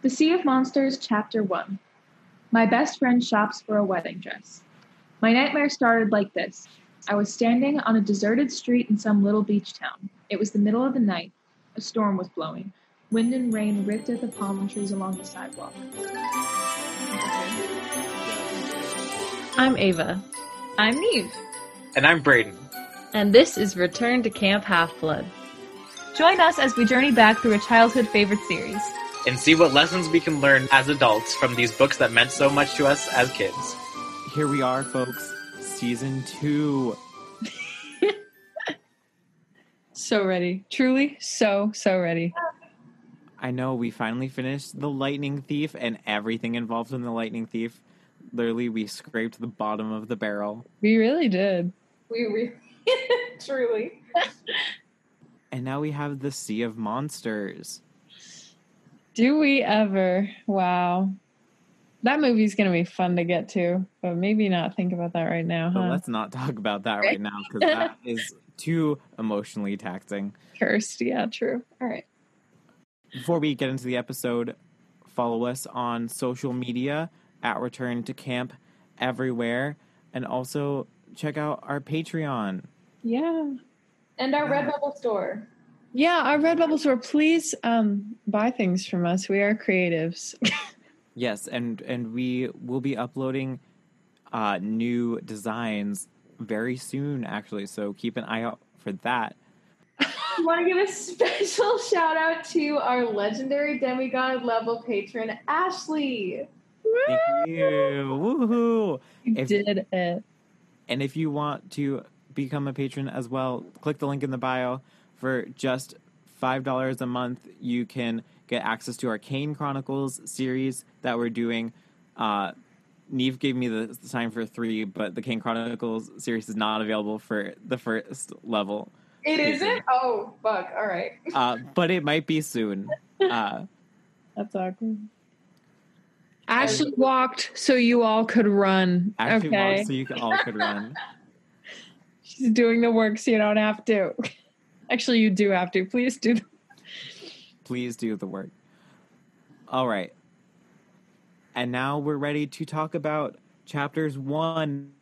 The Sea of Monsters, Chapter 1. My best friend shops for a wedding dress. My nightmare started like this. I was standing on a deserted street in some little beach town. It was the middle of the night. A storm was blowing. Wind and rain ripped at the palm trees along the sidewalk. I'm Ava. I'm Neve. And I'm Braden. And this is Return to Camp Half Blood. Join us as we journey back through a childhood favorite series. And see what lessons we can learn as adults from these books that meant so much to us as kids. Here we are, folks. Season two. so ready. Truly, so, so ready. I know we finally finished The Lightning Thief and everything involved in The Lightning Thief. Literally, we scraped the bottom of the barrel. We really did. We really, truly. And now we have The Sea of Monsters. Do we ever? Wow. That movie's going to be fun to get to, but maybe not think about that right now, But huh? let's not talk about that right now because that is too emotionally taxing. Cursed. Yeah, true. All right. Before we get into the episode, follow us on social media at Return to Camp everywhere. And also check out our Patreon. Yeah. And our Yeah. Redbubble store. Yeah, our Redbubble store, please um, buy things from us. We are creatives. Yes, and and we will be uploading uh, new designs very soon, actually. So keep an eye out for that. We want to give a special shout out to our legendary demigod level patron, Ashley. Thank you, woohoo! You If- did it. And if you want to become a patron as well, click the link in the bio. For just five dollars a month, you can get access to our Kane Chronicles series that we're doing. Uh, Neve gave me the sign for three, but the Kane Chronicles series is not available for the first level. It Patron. isn't? Oh, fuck. All right. Uh, but it might be soon. Uh, That's awkward. Ashley walked so you all could run. actually, okay. Mom, so you all could run. She's doing the work so you don't have to. Actually, you do have to. Please do. The- Please do the work. All right. And now we're ready to talk about chapters one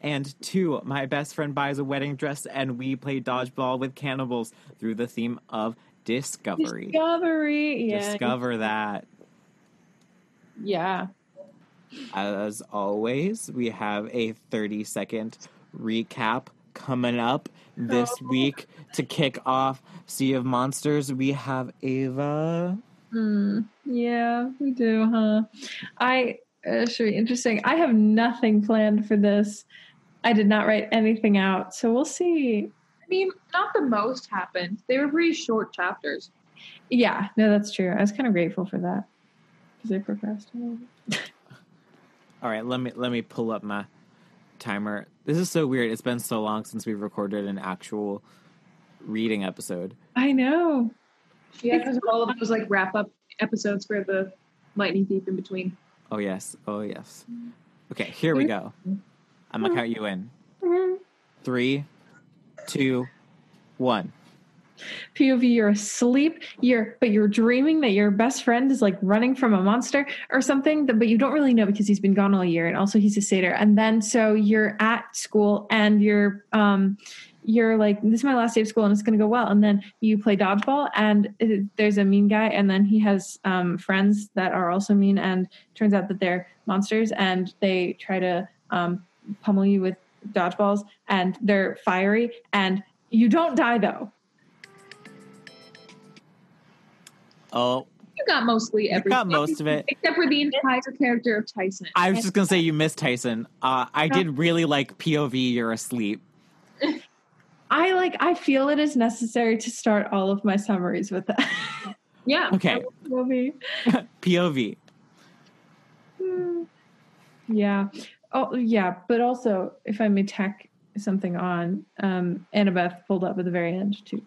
and two. My best friend buys a wedding dress, and we play dodgeball with cannibals through the theme of discovery. Discovery. Yeah. Discover that. Yeah. As always, we have a 30 second recap coming up this Oh. week to kick off Sea of Monsters. We have Ava. Hmm. Yeah, we do, huh? I uh, should be interesting. I have nothing planned for this. I did not write anything out, so we'll see. I mean, not the most happened. They were pretty short chapters. Yeah, no, that's true. I was kind of grateful for that because I procrastinated. All right, let me let me pull up my timer. This is so weird. It's been so long since we've recorded an actual reading episode. I know. Yeah, because of all of those like wrap up episodes for the Lightning Thief in between. Oh yes. Oh yes. Okay, here we go. I'm gonna mm-hmm. count you in. Mm-hmm. Three, two, one. POV, you're asleep. You're but you're dreaming that your best friend is like running from a monster or something, that- but you don't really know because he's been gone all year, and also he's a satyr. And then so you're at school and you're um you're like this is my last day of school and it's going to go well and then you play dodgeball and uh, there's a mean guy and then he has um, friends that are also mean and turns out that they're monsters and they try to um, pummel you with dodgeballs and they're fiery and you don't die though Oh, You got mostly you everything. got most of it. Except for the entire character of Tyson. I was just gonna say you missed Tyson. Uh, I did really like POV. You're asleep. I like I feel it is necessary to start all of my summaries with that. yeah. Okay, Movie. POV. Hmm. Yeah. Oh yeah, but also if I may tack something on, um Annabeth pulled up at the very end too.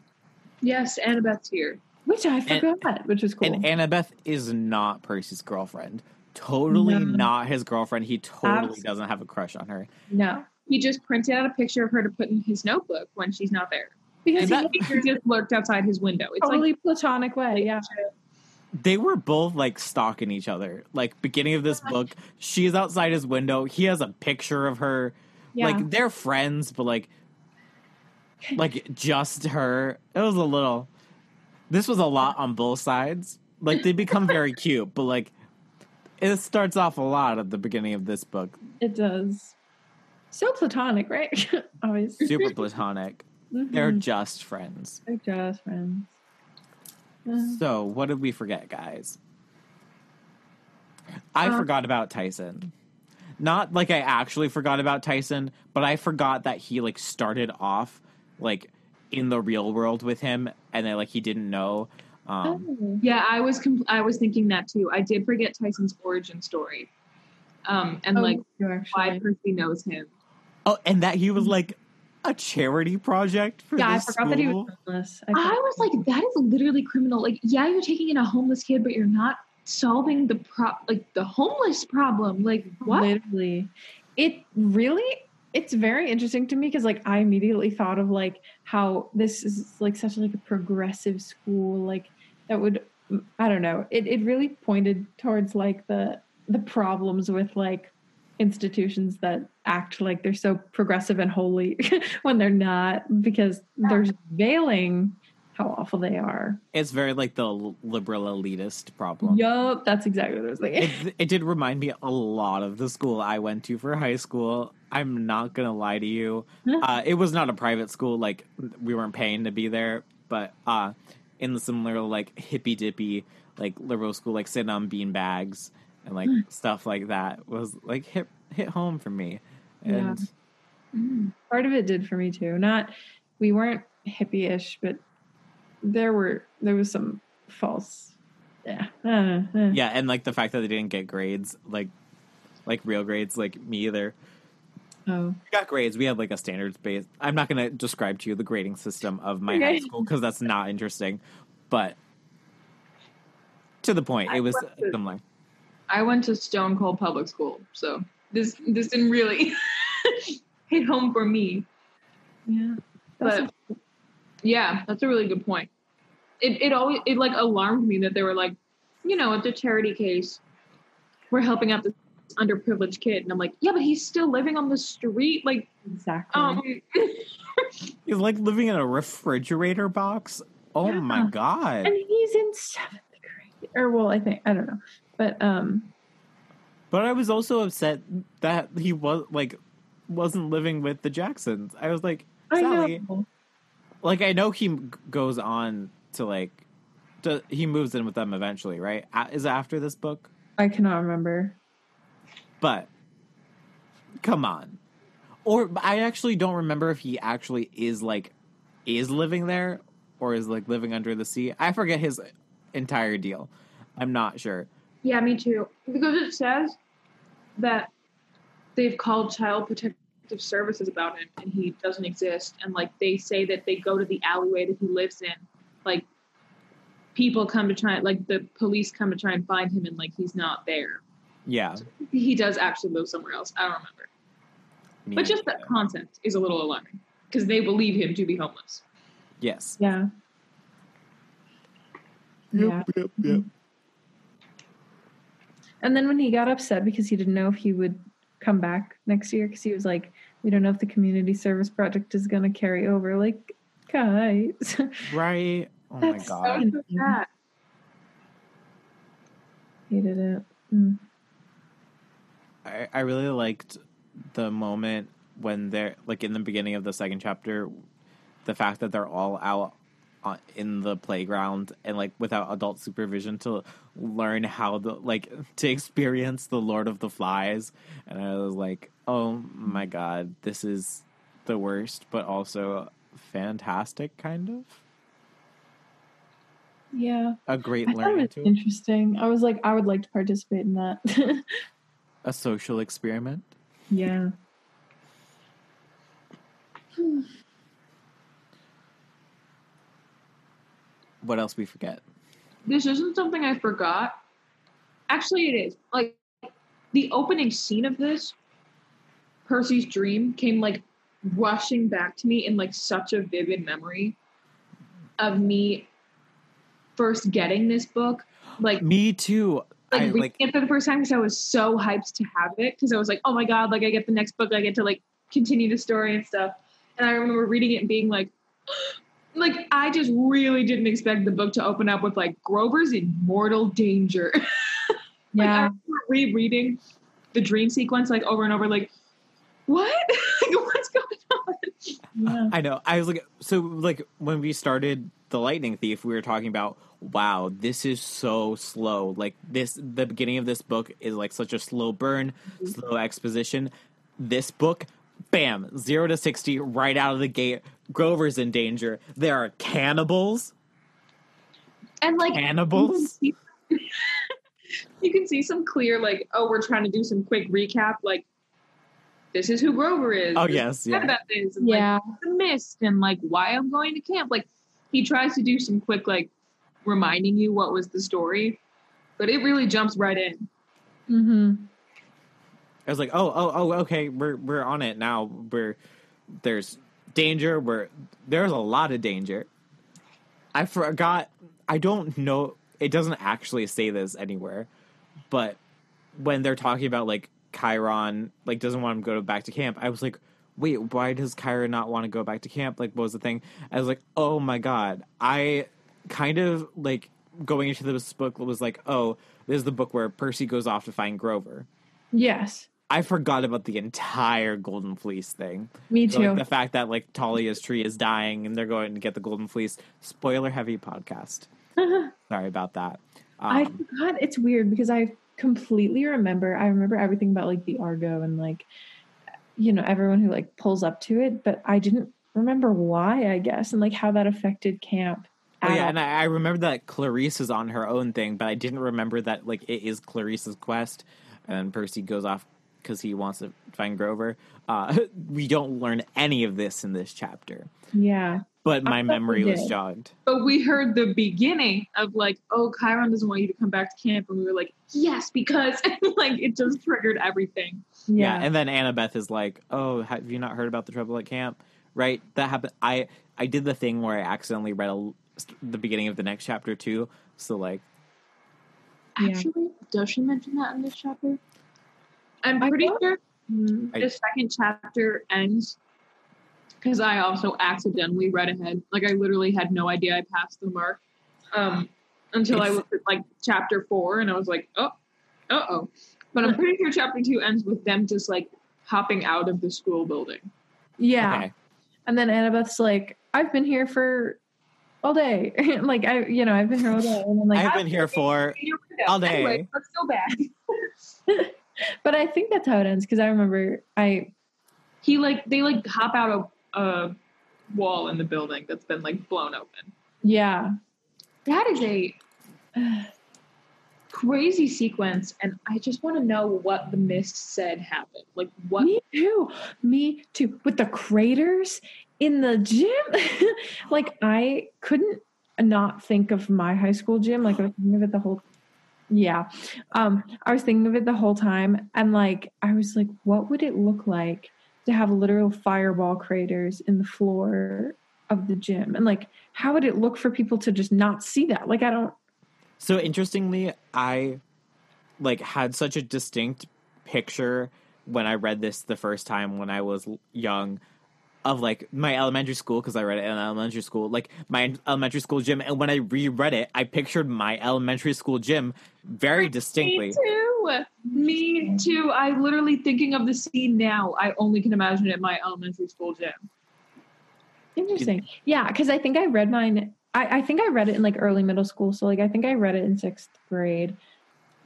Yes, Annabeth's here. Which I forgot, which was cool. And Annabeth is not Percy's girlfriend. Totally No. not his girlfriend. He totally Abs- doesn't have a crush on her. no. He just printed out a picture of her to put in his notebook when she's not there. Because And he that- just lurked outside his window. It's totally platonic way, yeah. Uh, they were both like stalking each other. Like beginning of this book, she's outside his window. He has a picture of her. Yeah. Like they're friends, but like like just her. It was a little this was a lot on both sides. Like they become very cute, but like it starts off a lot at the beginning of this book. It does. So platonic, right? Always. Super platonic. They're Mhm. just friends. They're just friends. Uh, So, what did we forget, guys? I Uh, forgot about Tyson. Not like I actually forgot about Tyson, but I forgot that he like started off like in the real world with him and then like he didn't know. Um oh. Yeah, I was compl- I was thinking that too. I did forget Tyson's origin story, um, and Oh, like you why. Percy knows him. oh and that he was like a charity project for Yeah, I this forgot that he was homeless. I was like, that is literally criminal. Like, yeah, you're taking in a homeless kid, but you're not solving the pro like the homeless problem. Like, what? Literally. It really it's very interesting to me because like I immediately thought of like how this is like such like a progressive school like that would I don't know. It it really pointed towards like the the problems with like institutions that act like they're so progressive and holy when they're not because they're veiling how awful they are. It's very like the liberal elitist problem. Yup, that's exactly what I was thinking. it, it did remind me a lot of the school I went to for high school. I'm not gonna lie to you. Uh, it was not a private school; like we weren't paying to be there. But uh, in the similar like hippy dippy like liberal school, like sitting on bean bags and like stuff like that was like hit hit home for me. And Mm. part of it did for me too. Not we weren't hippie-ish, but there were there was some false. Yeah, uh, uh. yeah, and like the fact that they didn't get grades, like like real grades, like me either. Oh, We got grades. We had like a standards based. I'm not going to describe to you the grading system of my high school because that's not interesting. But to the point, it was to- similar. I went to Stone Cold Public School, so this this didn't really hit home for me. yeah. But yeah, that's a really good point. It it always it like alarmed me that they were like, you know, it's a charity case. We're helping out this underprivileged kid, and I'm like, yeah, but he's still living on the street. Like, exactly. um, He's like living in a refrigerator box. Oh my god! and he's in seventh grade, or well, I think I don't know, but um, But I was also upset that he was like wasn't living with the Jacksons. I was like, I Sally, know. like I know he goes on to like, to, he moves in with them eventually, right? A- Is it after this book? I cannot remember. But come on. Or I actually don't remember if he actually is like is living there or is like living under the sea. I forget his entire deal. I'm not sure. yeah, me too. Because it says that they've called child protective services about him, and he doesn't exist. And like they say that they go to the alleyway that he lives in, like people come to try, like the police come to try and find him, and like he's not there. Yeah. he does actually live somewhere else. I don't remember. me But just neither. that concept is a little alarming because they believe him to be homeless. Yes. Yeah. Yeah. yep, yep. Mm-hmm. And then when he got upset because he didn't know if he would come back next year, because he was like, "We don't know if the community service project is going to carry over." Like, guys, Right. Oh my That's god. so- So sad. hated it. Mm. I, I really liked the moment when they're like in the beginning of the second chapter, the fact that they're all out on, in the playground and like without adult supervision to learn how the like to experience the Lord of the Flies, and I was like, oh my god, this is the worst, but also fantastic, kind of Yeah, a great I learning tool, interesting. I was like, I would like to participate in that. a social experiment. yeah. What else we forget? This isn't something I forgot. Actually, it is. Like the opening scene of this, Percy's dream came like rushing back to me in like such a vivid memory of me first getting this book, like Me too. like I reading like it for the first time because I was so hyped to have it because I was like, oh my god, like I get the next book, I get to like continue the story and stuff. And I remember reading it and being like, like I just really didn't expect the book to open up with like Grover's in mortal danger. like, I Yeah. remember rereading the dream sequence like over and over, like what? like, what's going on? Yeah. I know. I was like, so like when we started the Lightning Thief, we were talking about, wow, this is so slow. Like this, the beginning of this book is like such a slow burn, mm-hmm. slow exposition. This book, bam, zero to sixty right out of the gate. Grover's in danger. There are cannibals. And like Cannibals. You can, see, you can see some clear, like, oh, we're trying to do some quick recap, like, this is who Grover is. Oh yes, yeah. about this, and, Yeah. like, the mist, and like why I'm going to camp. Like, he tries to do some quick, like, reminding you what was the story, but it really jumps right in. Mm-hmm. I was like, oh, oh, oh, okay, we're we're on it now. We're there's danger. We're there's a lot of danger. I forgot. I don't know. It doesn't actually say this anywhere, but when they're talking about like Chiron, like doesn't want him to go back to camp, I was like, wait, why does Chiron not want to go back to camp? Like, what was the thing? I was like, oh my god, I kind of like going into this book was like, oh, this is the book where Percy goes off to find Grover. Yes. I forgot about the entire Golden Fleece thing. Me So, too. like, the fact that like Thalia's tree is dying and they're going to get the Golden Fleece. Spoiler heavy podcast. Sorry about that. I Um, forgot. It's weird because I completely remember. I remember everything about like the Argo and like, you know, everyone who like pulls up to it, but I didn't remember why. I guess and like how that affected camp. oh yeah, and I, I remember that Clarisse is on her own thing, but I didn't remember that like it is Clarisse's quest, and Percy goes off because he wants to find Grover. Uh, we don't learn any of this in this chapter, yeah. But my memory was jogged. But we heard the beginning of like, oh, Chiron doesn't want you to come back to camp, and we were like, yes, because like it just triggered everything. Yeah. Yeah. and then Annabeth is like, "Oh, have you not heard about the trouble at camp?" Right? That happened. I I did the thing where I accidentally read a, the beginning of the next chapter too. So like, Yeah. Actually, does she mention that in this chapter? I'm pretty sure. The second chapter ends because I also accidentally read ahead. Like I literally had no idea I passed the mark um, until I It's- looked at like chapter four, and I was like, oh, uh oh. But I'm pretty sure chapter two ends with them just like hopping out of the school building. Yeah. okay, And then Annabeth's like, I've been here for all day. like I, you know, I've been here all day. And then like, I've been here for In your window. All day. Anyway, let's go back. but I think that's how it ends because I remember I, he like they like hop out of a wall in the building that's been like blown open. yeah, That is a crazy sequence, and I just want to know what the mist said happened. Like what? me too, me too. With the craters in the gym, like I couldn't not think of my high school gym. Like I was thinking of it the whole. Yeah, um, I was thinking of it the whole time, and like I was like, what would it look like to have literal fireball craters in the floor of the gym, and like how would it look for people to just not see that? Like I don't. So interestingly, I like had such a distinct picture when I read this the first time when I was young of like my elementary school because I read it in elementary school, like my elementary school gym. And when I reread it, I pictured my elementary school gym very distinctly. Me too. Me too. I literally thinking of the scene now. I only can imagine it in my elementary school gym. Interesting. Yeah, because I think I read mine. I, I think I read it in like early middle school. So like I think I read it in sixth grade.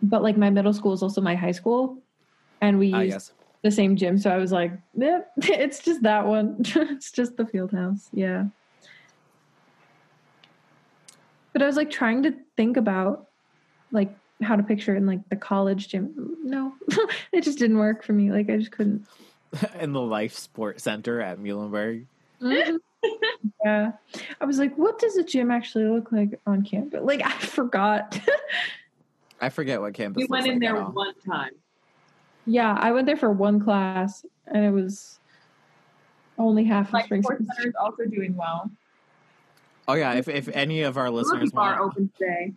But like my middle school is also my high school, and we used Ah, yes. The same gym. So I was like, eh, it's just that one. it's just the field house. Yeah. But I was like trying to think about like how to picture it in like the college gym. No, it just didn't work for me. Like I just couldn't. in the Life Sport Center at Muhlenberg. yeah. I was like, what does a gym actually look like on campus? Like I forgot. I forget what campus. We went looks in like there one time. Yeah, I went there for one class and it was only half of Like spring sports semester. center is also doing well. Oh yeah, if if any of our listeners Rookie bar want, open today.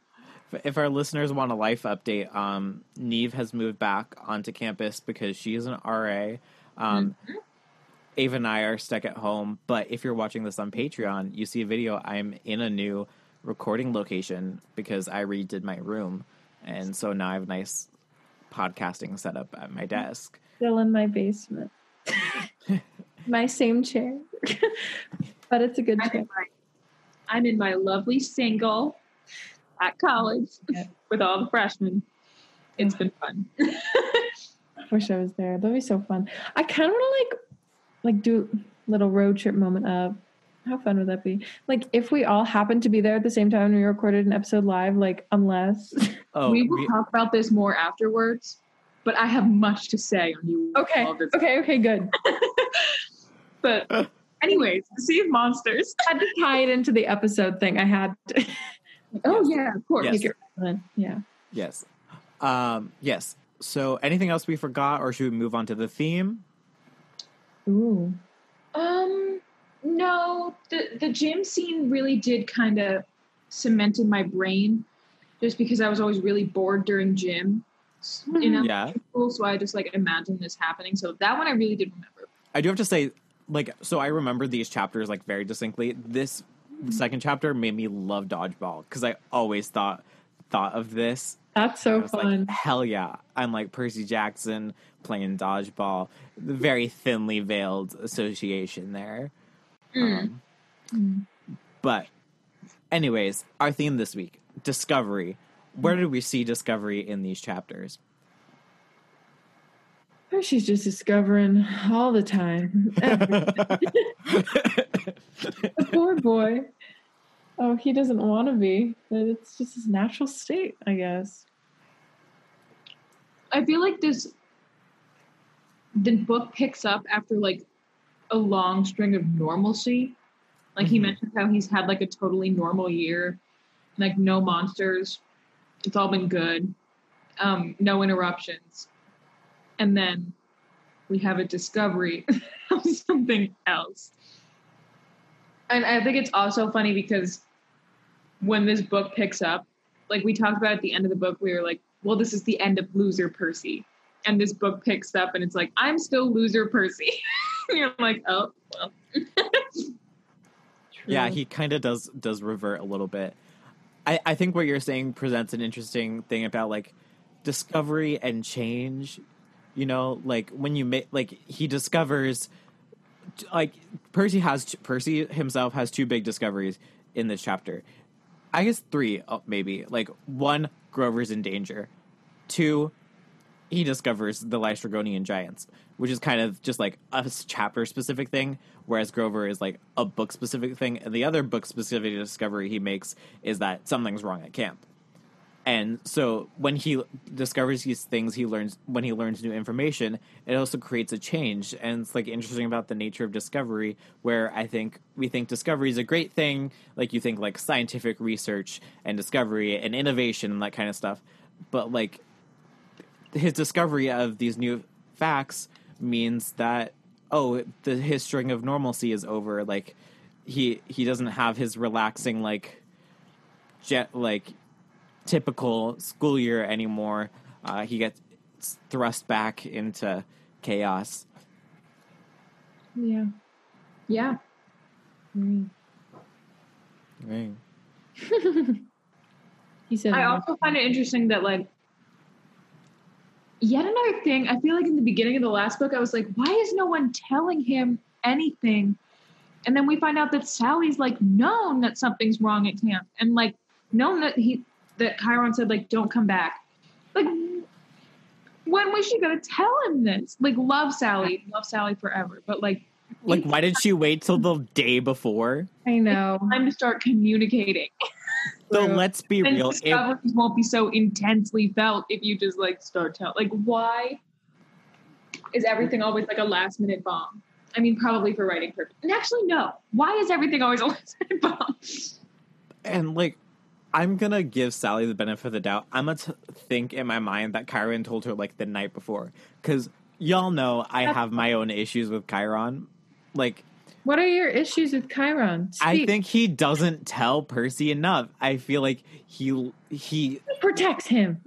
if our listeners want a life update, um, Neve has moved back onto campus because she is an RA. Um, Mm-hmm. Ava and I are stuck at home, but if you're watching this on Patreon, you see a video. I'm in a new recording location because I redid my room, and so now I have a nice podcasting setup at my mm-hmm. desk. Still in my basement. my same chair. but it's a good I'm chair. in my, I'm in my lovely single at college Yeah. with all the freshmen. It's been fun. Wish I was there. That'd be so fun. I kind of want to like, like do a little road trip moment of how fun would that be? Like if we all happened to be there at the same time and we recorded an episode live, like unless. Oh, we will we- talk about this more afterwards, but I have much to say on you. okay. this. Okay. Okay. Good. But anyways, Sea of Monsters. had to tie it into the episode thing. I had to Oh Yes. yeah, of course. Yes. make it relevant. Yeah. yes, um, yes. So, anything else we forgot, or should we move on to the theme? Ooh. Um, no, the the gym scene really did kind of cement in my brain, just because I was always really bored during gym. In mm-hmm. elementary Yeah. school, so I just like imagined this happening. So that one I really did remember. I do have to say, like, so I remember these chapters like very distinctly. This mm-hmm. second chapter made me love dodgeball because I always thought thought of this. That's so fun. like, hell yeah! I'm like Percy Jackson playing dodgeball. The very thinly veiled association there. Um, Mm. but, anyways, our theme this week: discovery. Where do we see discovery in these chapters? Oh, she's just discovering all the time. poor boy. Oh, he doesn't want to be, but it's just his natural state, I guess. I feel like this the book picks up after like a long string of normalcy. Like he Mhm. mentioned how he's had like a totally normal year, like no monsters. It's all been good. Um, no interruptions. And then we have a discovery of something else. And I think it's also funny because when this book picks up, like we talked about at the end of the book, we were like, well, this is the end of loser Percy. And this book picks up and it's like, I'm still loser Percy. you're like, oh, well. Yeah, he kind of does does revert a little bit. I I think what you're saying presents an interesting thing about like discovery and change. You know, like when you make like he discovers like Percy has Percy himself has two big discoveries in this chapter. I guess three uh, maybe. Like one, Grover's in danger. Two, he discovers the Laistrygonian giants, which is kind of just like a chapter specific thing, whereas Grover is like a book specific thing. And the other book specific discovery he makes is that something's wrong at camp. And so when he discovers these things, he learns when he learns new information, it also creates a change. And it's like interesting about the nature of discovery, where I think we think discovery is a great thing. Like you think like scientific research and discovery and innovation and that kind of stuff. But like his discovery of these new facts means that oh the his string of normalcy is over like he he doesn't have his relaxing like jet like typical school year anymore uh, he gets thrust back into chaos Yeah. Yeah. Mm. right He said, I also find it interesting that like yet another thing, I feel like in the beginning of the last book, I was like, why is no one telling him anything? And then we find out that Sally's like known that something's wrong at camp and like known that he that Chiron said like don't come back. Like when was she gonna tell him this? Like love Sally, love Sally forever. But like like why did she wait till the day before I know. time to start communicating. so let's be and real if, discoveries won't be so intensely felt if you just like start telling. Like, why is everything always like a last minute bomb? I mean, probably for writing purpose. And actually, no. Why is everything always a last minute bomb? and like i'm gonna give sally the benefit of the doubt i'm gonna t- think in my mind that chiron told her like the night before because y'all know i have my own issues with chiron like What are your issues with Chiron? I think he doesn't tell Percy enough. I feel like he he He protects him.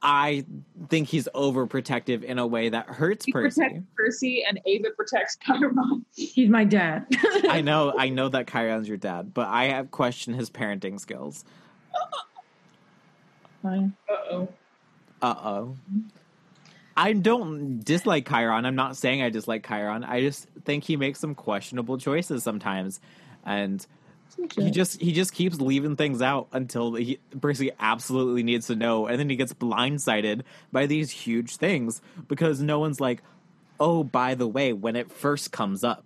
I think he's overprotective in a way that hurts He Percy. protects Percy, and Ava protects Chiron. He's my dad. I know, I know that Chiron's your dad, but I have questioned his parenting skills. Uh oh. Uh oh. I don't dislike Chiron. I'm not saying I dislike Chiron. I just think he makes some questionable choices sometimes, and he just he just keeps leaving things out until he, Percy absolutely needs to know, and then he gets blindsided by these huge things because no one's like, "Oh, by the way," when it first comes up.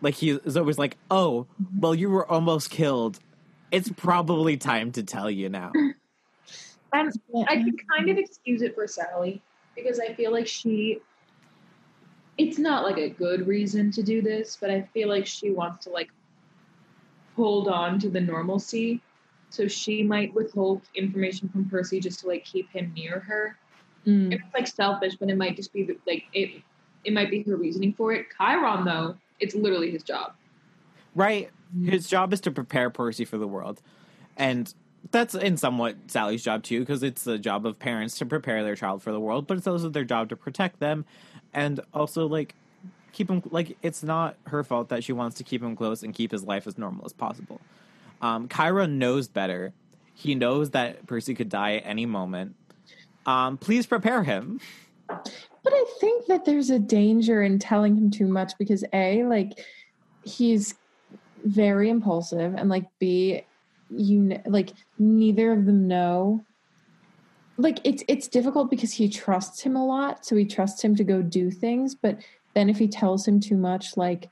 Like he is always like, "Oh, well, you were almost killed. It's probably time to tell you now." And I can kind of excuse it for Sally because I feel like she. It's not like a good reason to do this, but I feel like she wants to like hold on to the normalcy. So she might withhold information from Percy just to like keep him near her. Mm. It's like selfish, but it might just be like it. It might be her reasoning for it. Chiron, though, it's literally his job. Right. His job is to prepare Percy for the world. And that's in somewhat Sally's job too, because it's the job of parents to prepare their child for the world, but it's also their job to protect them and also like keep him like it's not her fault that she wants to keep him close and keep his life as normal as possible. Um Chiron knows better. He knows that Percy could die at any moment. Um, please prepare him. But I think that there's a danger in telling him too much because A, like he's very impulsive and like B, you kn- like neither of them know. Like it's it's difficult because he trusts him a lot, so he trusts him to go do things, but then if he tells him too much like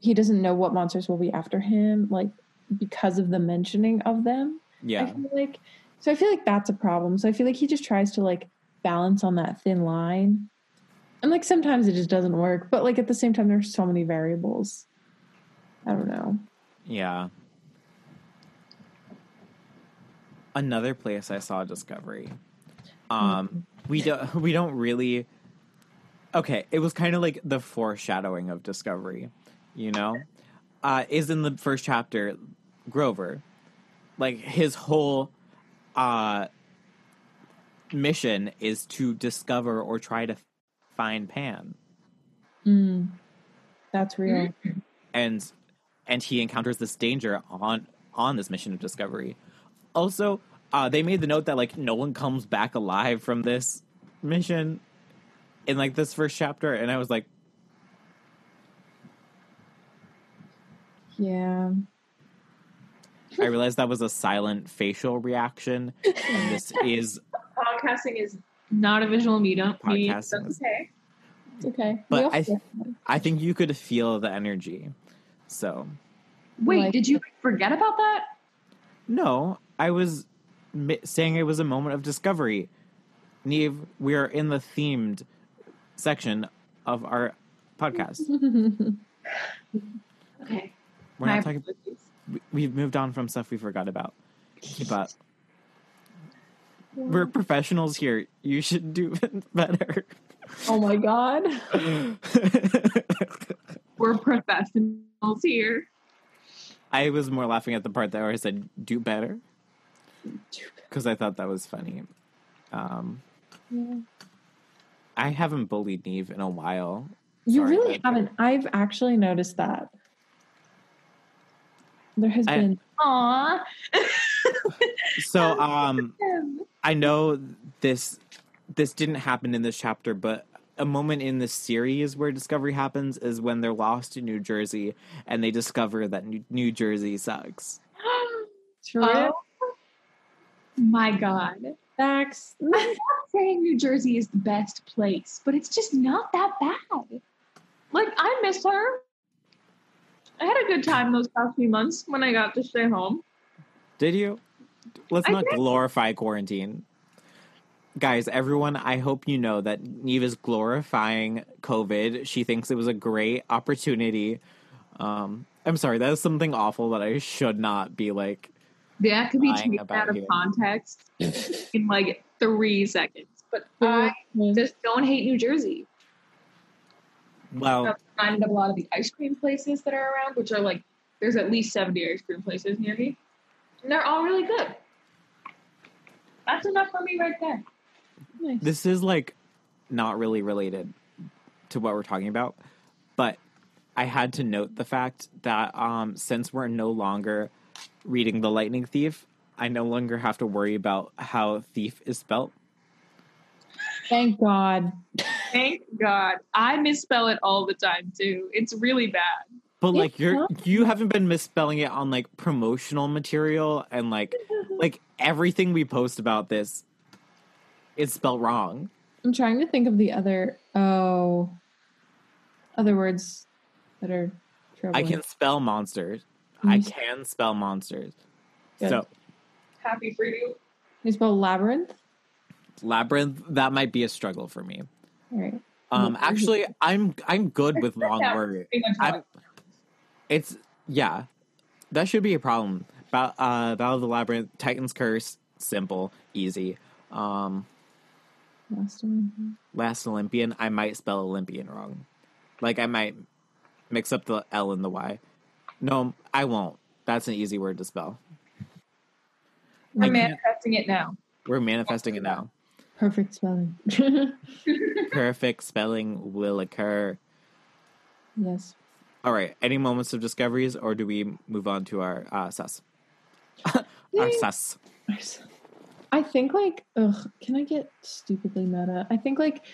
he doesn't know what monsters will be after him like because of the mentioning of them. I Yeah. feel like so I feel like that's a problem. So I feel like he just tries to like balance on that thin line. And like sometimes it just doesn't work, but like at the same time there's so many variables. I don't know. Yeah. Another place I saw Discovery. Um, we don't we don't really. Okay, it was kind of like the foreshadowing of Discovery, you know, uh, is in the first chapter. Grover, like his whole uh mission is to discover or try to find Pan. Mm, that's real. and and he encounters this danger on on this mission of discovery. Also, uh, they made the note that like no one comes back alive from this mission in like this first chapter, and I was like, Yeah. I realized that was a silent facial reaction, and this is Podcasting is not a visual medium. medium. Podcasting That's is- okay. It's okay. But I- feel- I think you could feel the energy. So Wait, Like- did you forget about that? no, I was saying it was a moment of discovery. Neve, we are in the themed section of our podcast. Okay. We're My not talking. apologies. we- We've moved on from stuff we forgot about. Keep up. We're professionals here. You should do better. oh my god. We're professionals here. I was more laughing at the part that I said "do better" because I thought that was funny. Um, Yeah. I haven't bullied Neve in a while. You Sorry, really haven't. I've actually noticed that. There has I- been Aw. So, um, I know this this didn't happen in this chapter, but a moment in the series where discovery happens is when they're lost in New Jersey and they discover that New, New Jersey sucks. true Oh my god. facts. I'm not saying New Jersey is the best place, but it's just not that bad. Like, I miss her. I had a good time those past few months when I got to stay home. Did you? Let's not glorify quarantine. Guys, everyone, I hope you know that Neve is glorifying COVID. She thinks it was a great opportunity. Um, I'm sorry, that is something awful that I should not be like. That could be taken out of you. context in like three seconds. But I just don't hate New Jersey. Well, That's reminded of a lot of the ice cream places that are around, which are like there's at least 70 ice cream places near me. And they're all really good. That's enough for me right there. Nice. This is like not really related to what we're talking about, but I had to note the fact that um, since we're no longer reading The Lightning Thief, I no longer have to worry about how thief is spelt. Thank God. Thank God. I misspell it all the time too. It's really bad. But Yeah. like you're you haven't been misspelling it on like promotional material and like like everything we post about this is spelled wrong. I'm trying to think of the other oh other words that are I can spell monsters. I can spell monsters. Good. So Happy for you. You spell labyrinth. labyrinth that might be a struggle for me. All right. Um actually I'm I'm good with long Yeah. words. Pretty much how I'm it's yeah. That should be a problem. Ba- uh Battle of the Labyrinth, Titan's Curse, simple, easy. Um Last one. Last Olympian, I might spell Olympian wrong. Like I might mix up the L and the Y. No, I won't. That's an easy word to spell. We're I can't- manifesting it now. We're manifesting it now. Perfect spelling. Perfect spelling will occur. yes. All right. Any moments of discoveries, or do we move on to our uh, sus? our sus. I think like ugh, can I get stupidly meta? I think like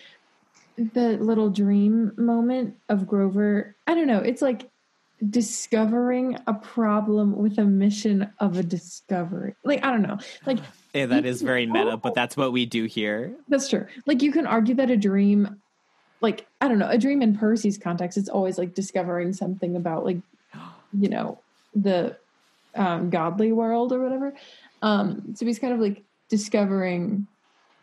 the little dream moment of Grover, I don't know, it's like discovering a problem with a mission of a discovery. Like I don't know. Like Yeah, that is very meta, but that's what we do here. that's true. Like you can argue that a dream like I don't know, a dream in Percy's context it's always like discovering something about like you know, the um godly world or whatever. Um so he's kind of like discovering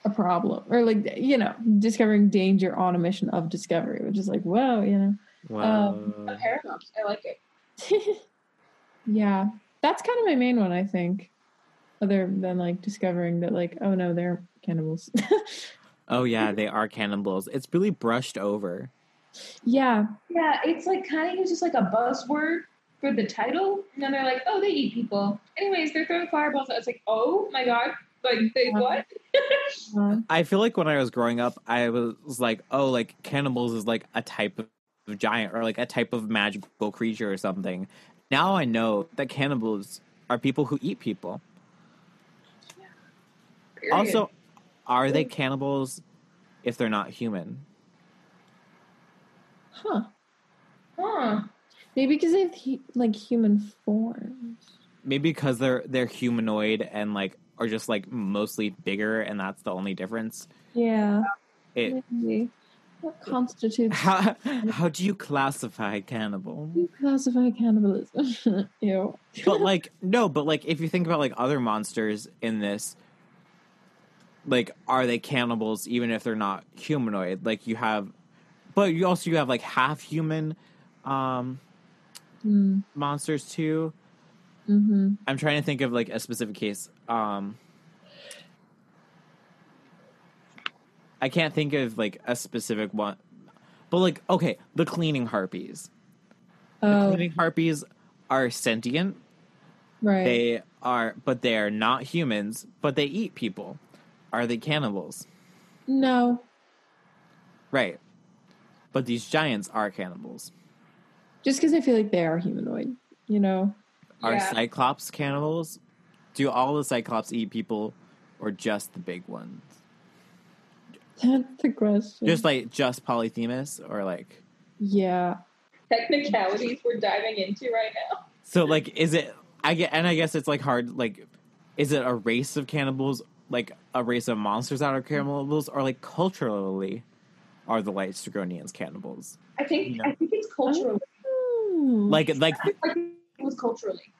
a problem or like you know, discovering danger on a mission of discovery, which is like, whoa, you know. Um, wow. A paradox. I like it. yeah. That's kind of my main one, I think. Other than like discovering that like, oh no, they're cannibals. oh yeah, they are cannibals. It's really brushed over. yeah. Yeah, it's like kind of used just like a buzzword for the title, and then they're like, "Oh, they eat people." Anyways, they're throwing fireballs. It's like, "Oh my god!" Like they what? I feel like when I was growing up, I was like, oh, like cannibals is like a type of giant or like a type of magical creature or something. Now I know that cannibals are people who eat people. Period. Also, are they cannibals if they're not human? huh. huh? Maybe because they have like human forms. Maybe because they're they're humanoid and like are just like mostly bigger, and that's the only difference. Yeah. It, Maybe. What constitutes how how do you classify cannibal? you classify cannibalism? Ew. but like no but like if you think about like other monsters in this like are they cannibals even if they're not humanoid like you have but you also you have like half human um mm, monsters too hmm i'm trying to think of like a specific case um i can't think of like a specific one but like okay the cleaning harpies the Oh, cleaning harpies are sentient right. They are, but they are not humans, but they eat people. Are they cannibals? no. Right. But these giants are cannibals. Just because I feel like they are humanoid, you know? Are Yeah. cyclops cannibals? Do all the cyclops eat people, or just the big ones? That's the question. Just like just Polyphemus, or like yeah. Technicalities we're diving into right now. so like is it? I get, and I guess it's like hard. Like, is it a race of cannibals? Like a race of monsters that are cannibals, or like culturally, are the Laistrygonians cannibals? I think No. I think it's culturally. Hmm. Like like it was culturally.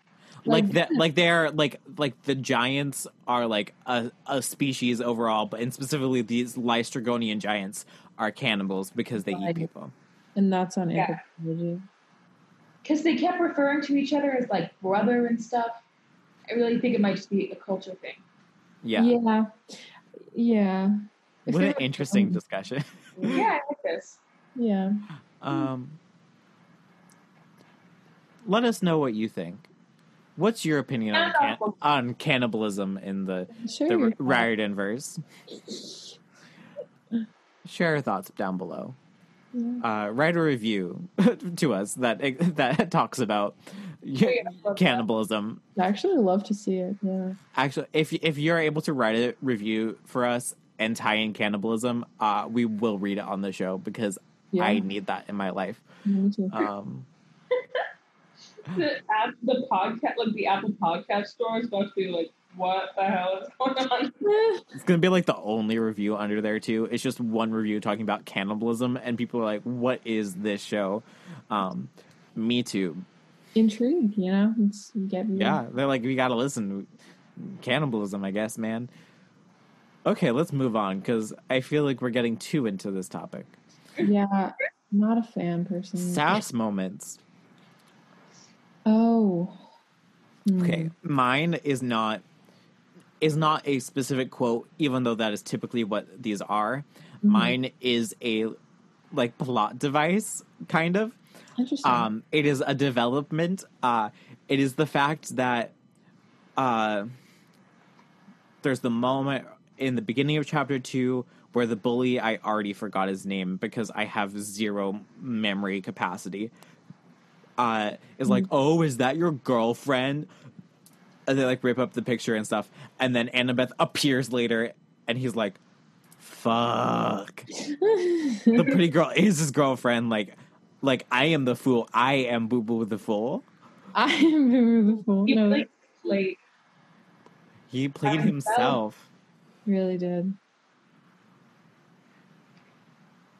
Like Like- that like they're like like the giants are like a, a species overall but and specifically these laistrygonian giants are cannibals because they eat Right. people and that's on Yeah. anthropology. Because they kept referring to each other as like brother and stuff. I really think it might just be a culture thing. yeah, Yeah. Yeah. What an like- interesting discussion Yeah, I like this. Yeah. um let us know what you think. What's your opinion on can- on cannibalism in the Share the your Riordan verse? Share your thoughts down below. Yeah. Uh, write a review to us that that talks about yeah, love cannibalism. I actually love to see it. Yeah. Actually, if if you're able to write a review for us and tie in cannibalism, uh, we will read it on the show because Yeah. I need that in my life. me too. Um, the app, the podcast, like the Apple Podcast store is about to be like, what the hell is going on? It's gonna be like the only review under there too. It's just one review talking about cannibalism, and people are like, "What is this show?" Um, me too. Intrigue, you know? It's, you get me. Yeah, they're like, "We gotta listen." Cannibalism, I guess, man. Okay, let's move on because I feel like we're getting too into this topic. Yeah. Not a fan person. Sass moments. Oh. Hmm. Okay, mine is not is not a specific quote, even though that is typically what these are. Hmm. Mine is a like plot device, kind of. Interesting. Um, it is a development. Uh, it is the fact that uh, there's the moment in the beginning of chapter two where the bully I already forgot his name because I have zero memory capacity. Uh, is like, oh, is that your girlfriend? And they like rip up the picture and stuff, and then Annabeth appears later, and he's like, "Fuck." the pretty girl is his girlfriend. Like, like I am the fool. I am Boo Boo the fool. I am Boo the Fool. You No, like, like, He played himself. himself. really did.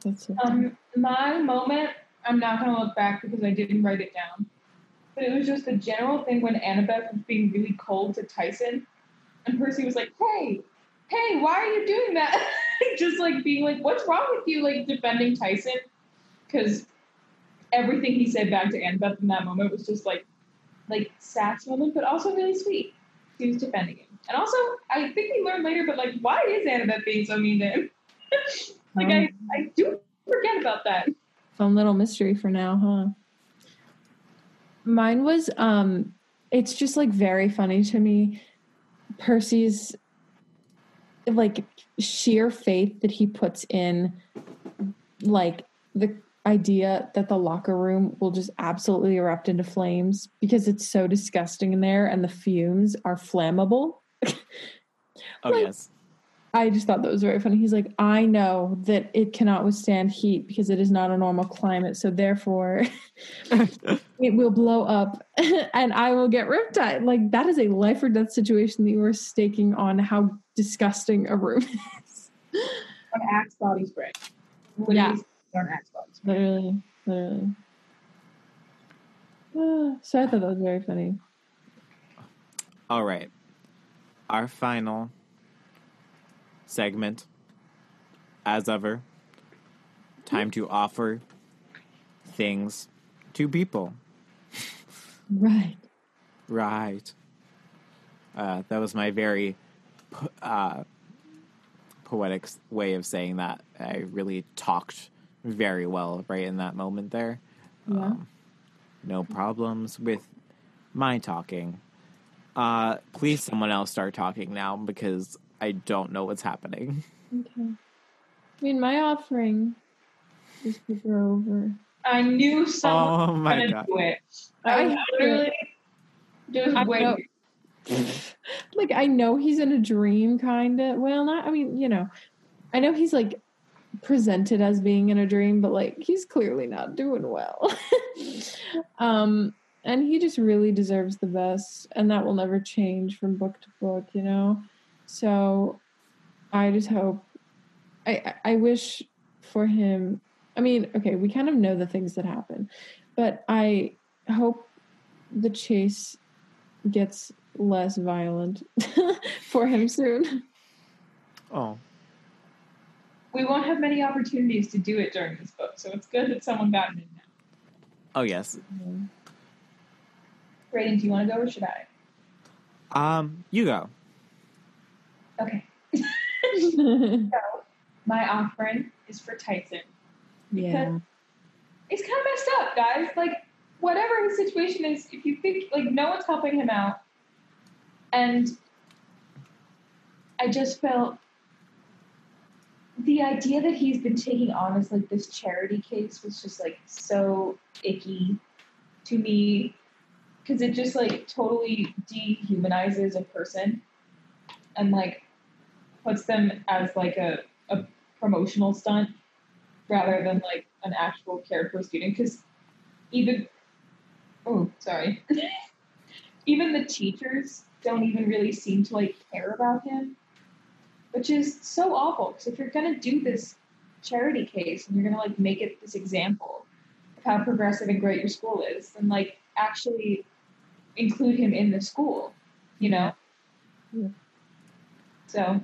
That's so um, my moment, I'm not going to look back because I didn't write it down. But it was just a general thing when Annabeth was being really cold to Tyson. And Percy was like, hey, hey, why are you doing that? just like being like, what's wrong with you? Like defending Tyson. Because everything he said back to Annabeth in that moment was just like, like sass moment, but also really sweet. He was defending him. And also, I think we learned later, but like, why is Annabeth being so mean to him? like, I, I do forget about that. Fun little mystery for now, huh? Mine was um it's just like very funny to me. Percy's like sheer faith that he puts in like the idea that the locker room will just absolutely erupt into flames because it's so disgusting in there and the fumes are flammable. Oh Like- yes. I just thought that was very funny. He's like, I know that it cannot withstand heat because it is not a normal climate, so therefore it will blow up and I will get riptide. Like that is a life or death situation that you are staking on how disgusting a room is. On Axe body spray. Yeah. Literally On Axe body spray. Literally, literally. So I thought that was very funny. All right. Our final segment, as ever, time to offer things to people. Right. Right. Uh, that was my very po- uh, poetic way of saying that. I really talked very well right in that moment there. Yeah. Um, no problems with my talking. Uh, please, someone else start talking now because I don't know what's happening. Okay. I mean, my offering is to go over. I knew someone Oh was my gonna god! do it. I I- literally just I waiting. like I know he's in a dream, kind of. Well, not. I mean, you know, I know he's like presented as being in a dream, but like he's clearly not doing well. um, and he just really deserves the best, and that will never change from book to book, you know. So, I just hope. I I I wish for him. I mean, okay, we kind of know the things that happen, but I hope the chase gets less violent for him soon. Oh, We won't have many opportunities to do it during this book, so it's good that someone got it in now. oh yes. Brayden, do you want to go or should I? Um, you go. Okay. So my offering is for Tyson. yeah. It's kind of messed up, guys. Like, whatever his situation is, if you think like no one's helping him out, and I just felt the idea that he's been taking on as like this charity case was just like so icky to me because it just like totally dehumanizes a person and like puts them as like a, a promotional stunt rather than like an actual care for a student because even oh sorry even the teachers don't even really seem to like care about him which is so awful because if you're gonna do this charity case and you're gonna like make it this example of how progressive and great your school is then like actually include him in the school you know Yeah. so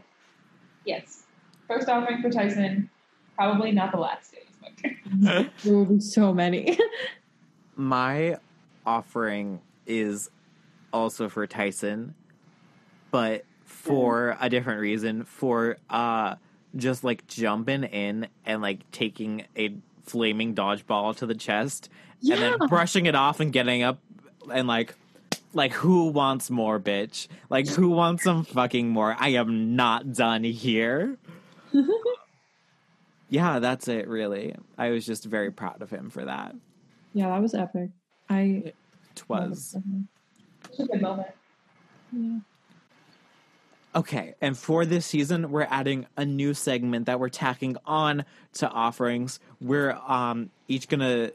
yes first offering for tyson probably not the last day There will be so many. My offering is also for Tyson, but for a different reason. For uh, just like jumping in and like taking a flaming dodgeball to the chest and then brushing it off and getting up and like like who wants more bitch? Like who wants some fucking more? I am not done here. Yeah that's it really. I was just very proud of him for that. Yeah, that was epic. I twas a good moment. Yeah. Okay, and for this season, we're adding a new segment that we're tacking on to offerings. We're um, each gonna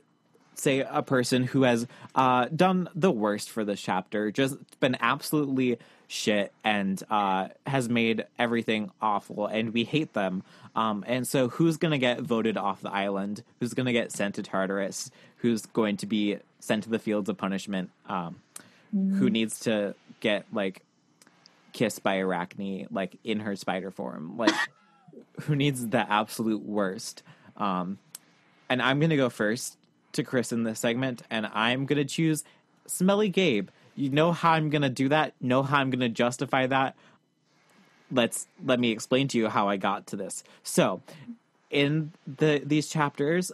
say a person who has uh, done the worst for this chapter, just been absolutely shit, and uh, has made everything awful, and we hate them. Um, and so, who's gonna get voted off the island? Who's gonna get sent to Tartarus? Who's going to be sent to the fields of punishment? Um, Who needs to get like kissed by Arachne, like in her spider form. Like, who needs the absolute worst? Um, and I'm gonna go first to Chris in this segment, and I'm gonna choose Smelly Gabe. You know how I'm gonna do that. Know how I'm gonna justify that. Let's let me explain to you how I got to this. So, in the these chapters,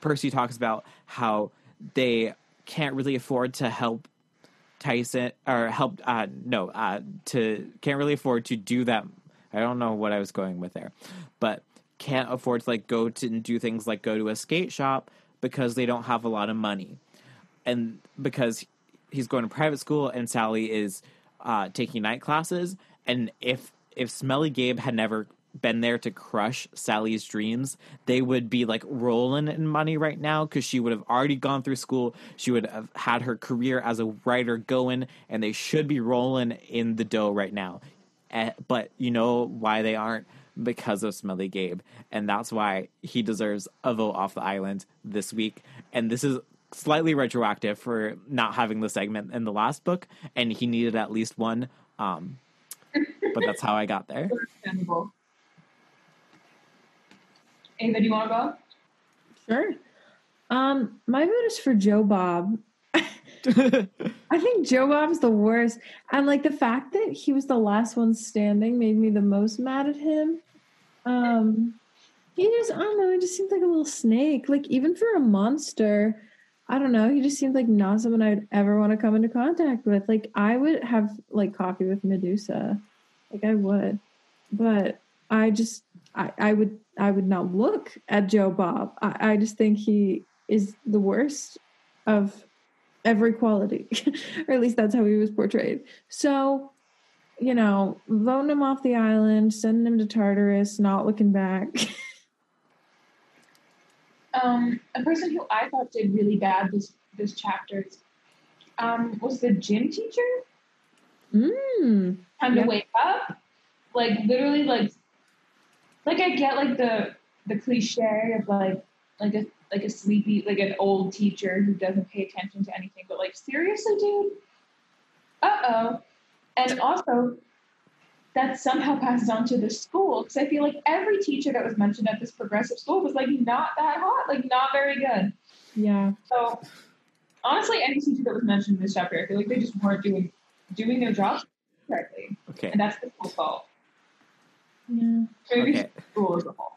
Percy talks about how they can't really afford to help Tyson or help uh no uh to can't really afford to do that I don't know what I was going with there but can't afford to like go to and do things like go to a skate shop because they don't have a lot of money and because he's going to private school and Sally is uh taking night classes and if if Smelly Gabe had never been there to crush Sally's dreams, they would be like rolling in money right now because she would have already gone through school. She would have had her career as a writer going, and they should be rolling in the dough right now. Eh, but you know why they aren't? Because of Smelly Gabe. And that's why he deserves a vote off the island this week. And this is slightly retroactive for not having the segment in the last book, and he needed at least one. Um, but that's how I got there. understandable Ava, do you want to go? Sure. Um, my vote is for Joe Bob. I think Joe Bob's the worst. And like the fact that he was the last one standing made me the most mad at him. Um he just I don't know, he just seemed like a little snake. Like even for a monster, I don't know, he just seemed like not someone I'd ever want to come into contact with. Like I would have like coffee with Medusa. Like I would. But I just I, I would I would not look at Joe Bob. I, I just think he is the worst of every quality, or at least that's how he was portrayed. So, you know, voting him off the island, sending him to Tartarus, not looking back. Um, a person who I thought did really bad this this chapter um, was the gym teacher. mm. Time to wake up, like literally, like like I get like the the cliche of like like a like a sleepy like an old teacher who doesn't pay attention to anything, but like seriously, dude. Uh oh, and also that somehow passes on to the school because I feel like every teacher that was mentioned at this progressive school was like not that hot, like not very good. Yeah. So honestly, any teacher that was mentioned in this chapter, I feel like they just weren't doing doing their job correctly, okay. and that's the school's fault. Yeah. Maybe Okay. the school as a whole.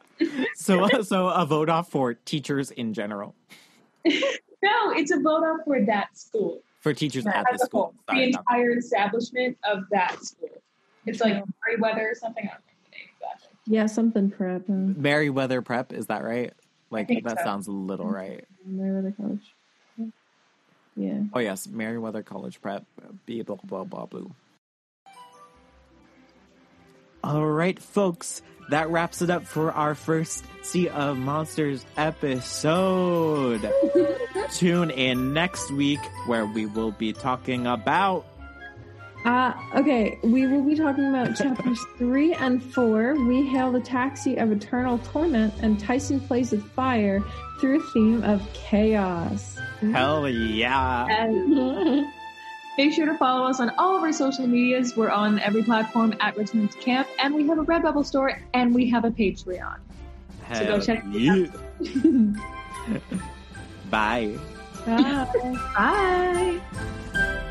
So so a vote off for teachers in general. No, it's a vote off for that school. For teachers at the As school. whole, the Sorry, not- entire establishment of that school. It's like Meriwether or something. I don't remember the name exactly. Yeah, something prep. Uh, Meriwether Prep, is that right? Like that so. sounds a little right. Meriwether College. Yeah. Oh yes, Meriwether College Prep. Be blah blah blah blah. All right, folks, that wraps it up for our first Sea of Monsters episode. Tune in next week where we will be talking about Uh, okay, we will be talking about chapters three and four. We hail the taxi of eternal torment, and Tyson plays with fire through a theme of chaos. Hell yeah. Make sure to follow us on all of our social medias. We're on every platform at Richmond's Camp, and we have a Redbubble store, and we have a Patreon. So go check it yeah. Bye. Bye. Bye.